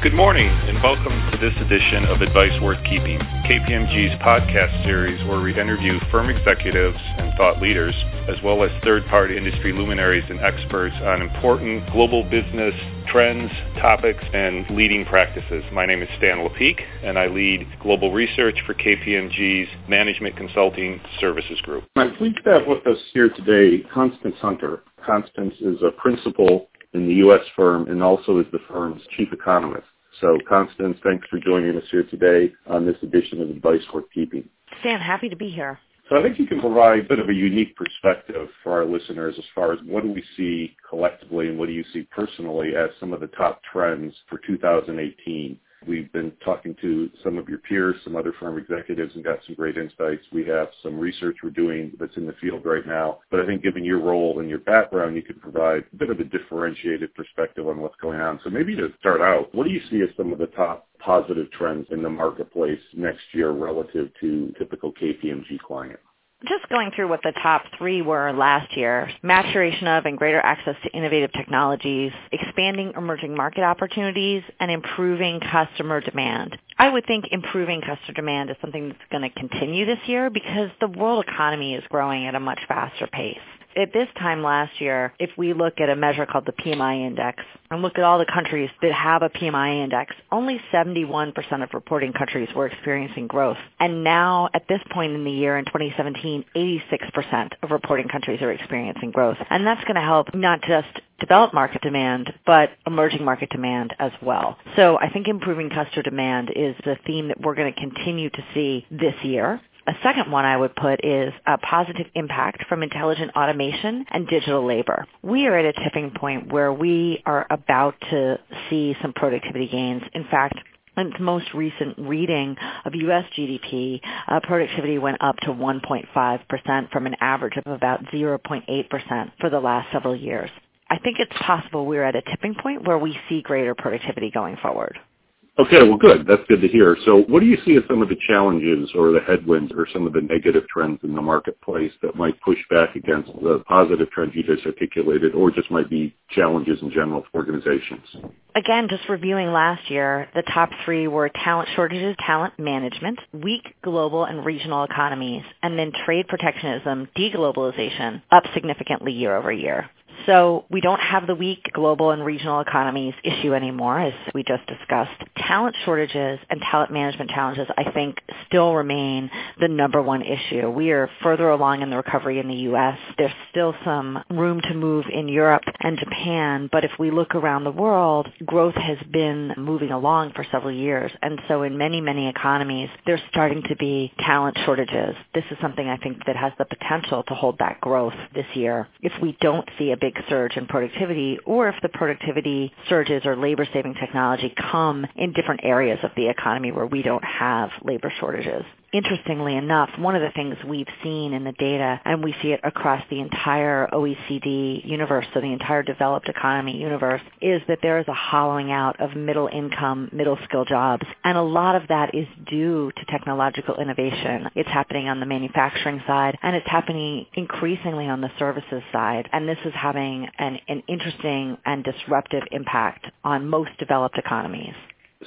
Good morning, and welcome to this edition of Advice Worth Keeping, KPMG's podcast series where we interview firm executives and thought leaders, as well as third-party industry luminaries and experts on important global business trends, topics, and leading practices. My name is Stan Lepeak, and I lead global research for KPMG's Management Consulting Services Group. I'm pleased to have with us here today Constance Hunter. Constance is a principal in the U.S. firm and also is the firm's chief economist. So, Constance, thanks for joining us here today on this edition of Advice Worth Keeping. Stan, happy to be here. So I think you can provide a bit of a unique perspective for our listeners as far as what do we see collectively and what do you see personally as some of the top trends for 2018. We've been talking to some of your peers, some other firm executives, and got some great insights. We have some research we're doing that's in the field right now. But I think given your role and your background, you could provide a bit of a differentiated perspective on what's going on. So maybe to start out, what do you see as some of the top positive trends in the marketplace next year relative to typical KPMG client? Just going through what the top three were last year, maturation of and greater access to innovative technologies, expanding emerging market opportunities, and improving customer demand. I would think improving customer demand is something that's going to continue this year because the world economy is growing at a much faster pace at this time last year, if we look at a measure called the PMI index and look at all the countries that have a PMI index, only 71% of reporting countries were experiencing growth. And now at this point in the year in 2017, 86% of reporting countries are experiencing growth. And that's going to help not just developed market demand, but emerging market demand as well. So I think improving customer demand is the theme that we're going to continue to see this year. A second one I would put is a positive impact from intelligent automation and digital labor. We are at a tipping point where we are about to see some productivity gains. In fact, in its most recent reading of U.S. GDP, uh, productivity went up to 1.5% from an average of about 0.8% for the last several years. I think it's possible we're at a tipping point where we see greater productivity going forward. Okay, well, good. That's good to hear. So what do you see as some of the challenges or the headwinds or some of the negative trends in the marketplace that might push back against the positive trends you just articulated or just might be challenges in general for organizations? Again, just reviewing last year, the top three were talent shortages, talent management, weak global and regional economies, and then trade protectionism, deglobalization, up significantly year over year. So we don't have the weak global and regional economies issue anymore, as we just discussed. Talent shortages and talent management challenges, I think, still remain the number one issue. We are further along in the recovery in the U.S. There's still some room to move in Europe and Japan, but if we look around the world, growth has been moving along for several years. And so in many, many economies, there's starting to be talent shortages. This is something I think that has the potential to hold back growth this year. If we don't see a big surge in productivity or if the productivity surges or labor saving technology come in different areas of the economy where we don't have labor shortages interestingly enough, one of the things we've seen in the data, and we see it across the entire OECD universe, so the entire developed economy universe, is that there is a hollowing out of middle income, middle skill jobs. And a lot of that is due to technological innovation. It's happening on the manufacturing side, and it's happening increasingly on the services side. And this is having an, an interesting and disruptive impact on most developed economies.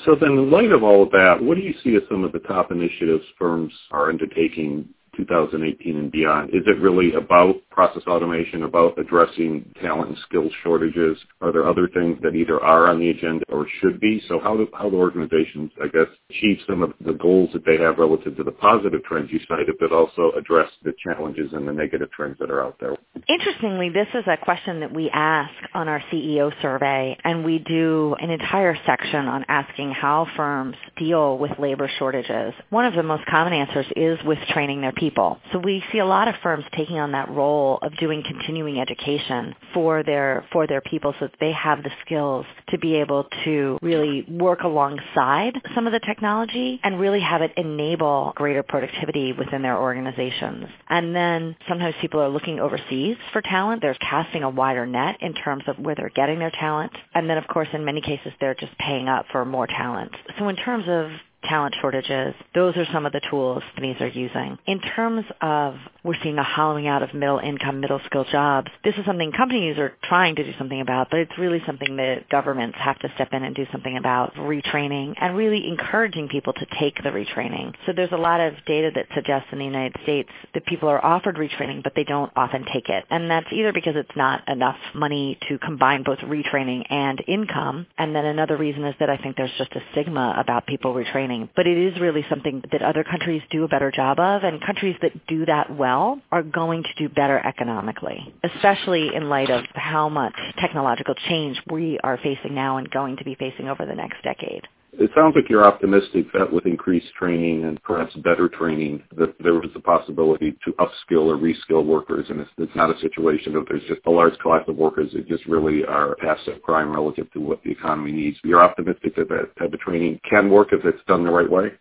So then in light of all of that, what do you see as some of the top initiatives firms are undertaking 2018 and beyond? Is it really about process automation, about addressing talent and skills shortages? Are there other things that either are on the agenda or should be? So how do, how do organizations, I guess, achieve some of the goals that they have relative to the positive trends you cited, but also address the challenges and the negative trends that are out there? Interestingly, this is a question that we ask on our CEO survey, and we do an entire section on asking how firms deal with labor shortages. One of the most common answers is with training their people. So we see a lot of firms taking on that role of doing continuing education for their for their people so that they have the skills to be able to really work alongside some of the technology and really have it enable greater productivity within their organizations. And then sometimes people are looking overseas for talent. They're casting a wider net in terms of where they're getting their talent. And then of course in many cases they're just paying up for more talent. So in terms of talent shortages, those are some of the tools companies are using. In terms of We're seeing a hollowing out of middle income, middle skill jobs. This is something companies are trying to do something about, but it's really something that governments have to step in and do something about retraining and really encouraging people to take the retraining. So there's a lot of data that suggests in the United States that people are offered retraining, but they don't often take it. And that's either because it's not enough money to combine both retraining and income. And then another reason is that I think there's just a stigma about people retraining. But it is really something that other countries do a better job of, and countries that do that well are going to do better economically, especially in light of how much technological change we are facing now and going to be facing over the next decade. It sounds like you're optimistic that with increased training and perhaps better training, that there is the possibility to upskill or reskill workers, and it's, it's not a situation of there's just a large class of workers that just really are past their prime relative to what the economy needs. You're optimistic that that type of training can work if it's done the right way?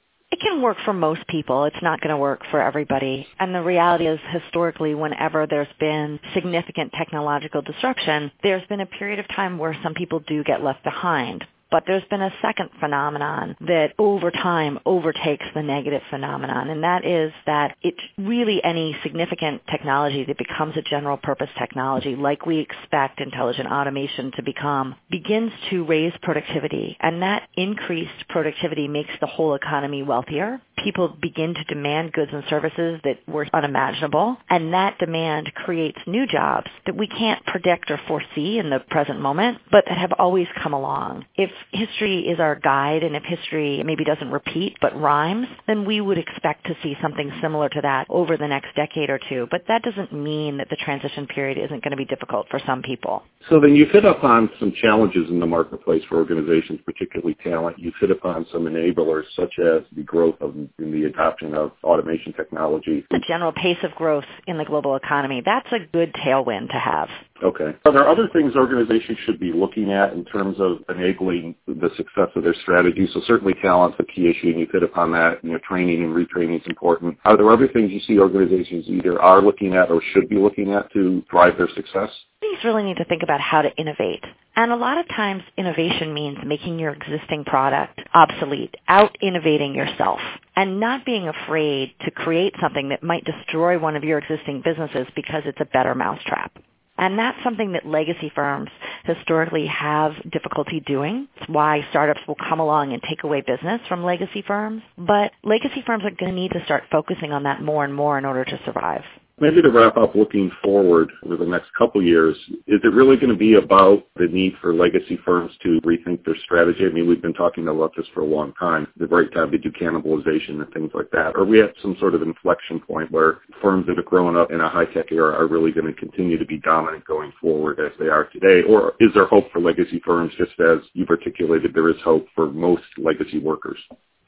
It can work for most people. It's not going to work for everybody. And the reality is historically whenever there's been significant technological disruption, there's been a period of time where some people do get left behind. But there's been a second phenomenon that over time overtakes the negative phenomenon, and that is that it's really any significant technology that becomes a general purpose technology, like we expect intelligent automation to become, begins to raise productivity. And that increased productivity makes the whole economy wealthier people begin to demand goods and services that were unimaginable, and that demand creates new jobs that we can't predict or foresee in the present moment, but that have always come along. If history is our guide, and if history maybe doesn't repeat but rhymes, then we would expect to see something similar to that over the next decade or two. But that doesn't mean that the transition period isn't going to be difficult for some people. So then you've hit upon some challenges in the marketplace for organizations, particularly talent. You've hit upon some enablers such as the growth of in the adoption of automation technology. The general pace of growth in the global economy, that's a good tailwind to have. Okay. Are there other things organizations should be looking at in terms of enabling the success of their strategy? So certainly talent's a key issue, and you hit upon that. You know, training and retraining is important. Are there other things you see organizations either are looking at or should be looking at to drive their success? Companies really need to think about how to innovate. And a lot of times innovation means making your existing product obsolete, out innovating yourself, and not being afraid to create something that might destroy one of your existing businesses because it's a better mousetrap. And that's something that legacy firms historically have difficulty doing. It's why startups will come along and take away business from legacy firms. But legacy firms are going to need to start focusing on that more and more in order to survive. Maybe to wrap up looking forward over the next couple years, is it really going to be about the need for legacy firms to rethink their strategy? I mean, we've been talking about this for a long time, the right time to do cannibalization and things like that. Are we at some sort of inflection point where firms that have grown up in a high-tech era are really going to continue to be dominant going forward as they are today? Or is there hope for legacy firms just as you've articulated there is hope for most legacy workers?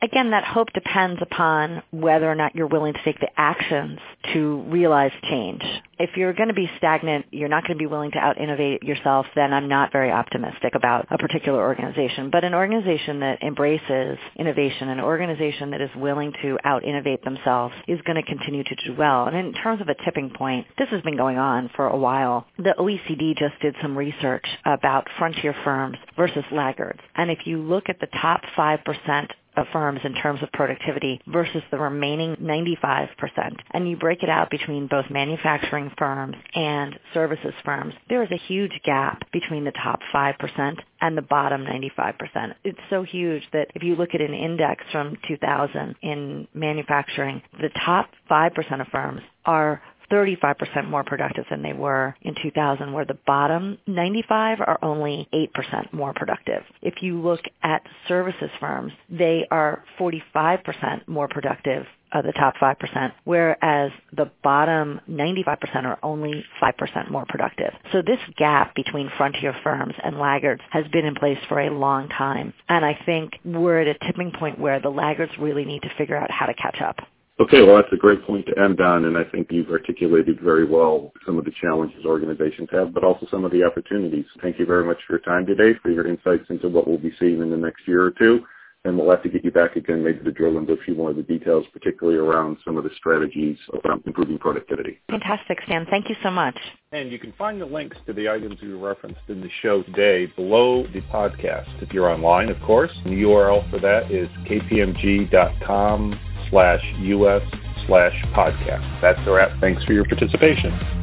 Again, that hope depends upon whether or not you're willing to take the actions to realize change. If you're going to be stagnant, you're not going to be willing to out-innovate yourself, then I'm not very optimistic about a particular organization. But an organization that embraces innovation, an organization that is willing to out-innovate themselves is going to continue to do well. And in terms of a tipping point, this has been going on for a while. The OECD just did some research about frontier firms versus laggards. And if you look at the top 5% of firms in terms of productivity versus the remaining 95%. And you break it out between both manufacturing firms and services firms. There is a huge gap between the top 5% and the bottom 95%. It's so huge that if you look at an index from 2000 in manufacturing, the top 5% of firms are 35% more productive than they were in 2000, where the bottom 95 are only 8% more productive. If you look at services firms, they are 45% more productive of the top 5%, whereas the bottom 95% are only 5% more productive. So this gap between frontier firms and laggards has been in place for a long time. And I think we're at a tipping point where the laggards really need to figure out how to catch up. Okay, well, that's a great point to end on, and I think you've articulated very well some of the challenges organizations have, but also some of the opportunities. Thank you very much for your time today, for your insights into what we'll be seeing in the next year or two, and we'll have to get you back again maybe to drill into a few more of the details, particularly around some of the strategies around improving productivity. Fantastic, Stan. Thank you so much. And you can find the links to the items we referenced in the show today below the podcast if you're online, of course. The URL for that is kpmg.com slash US slash podcast. That's the wrap. Thanks for your participation.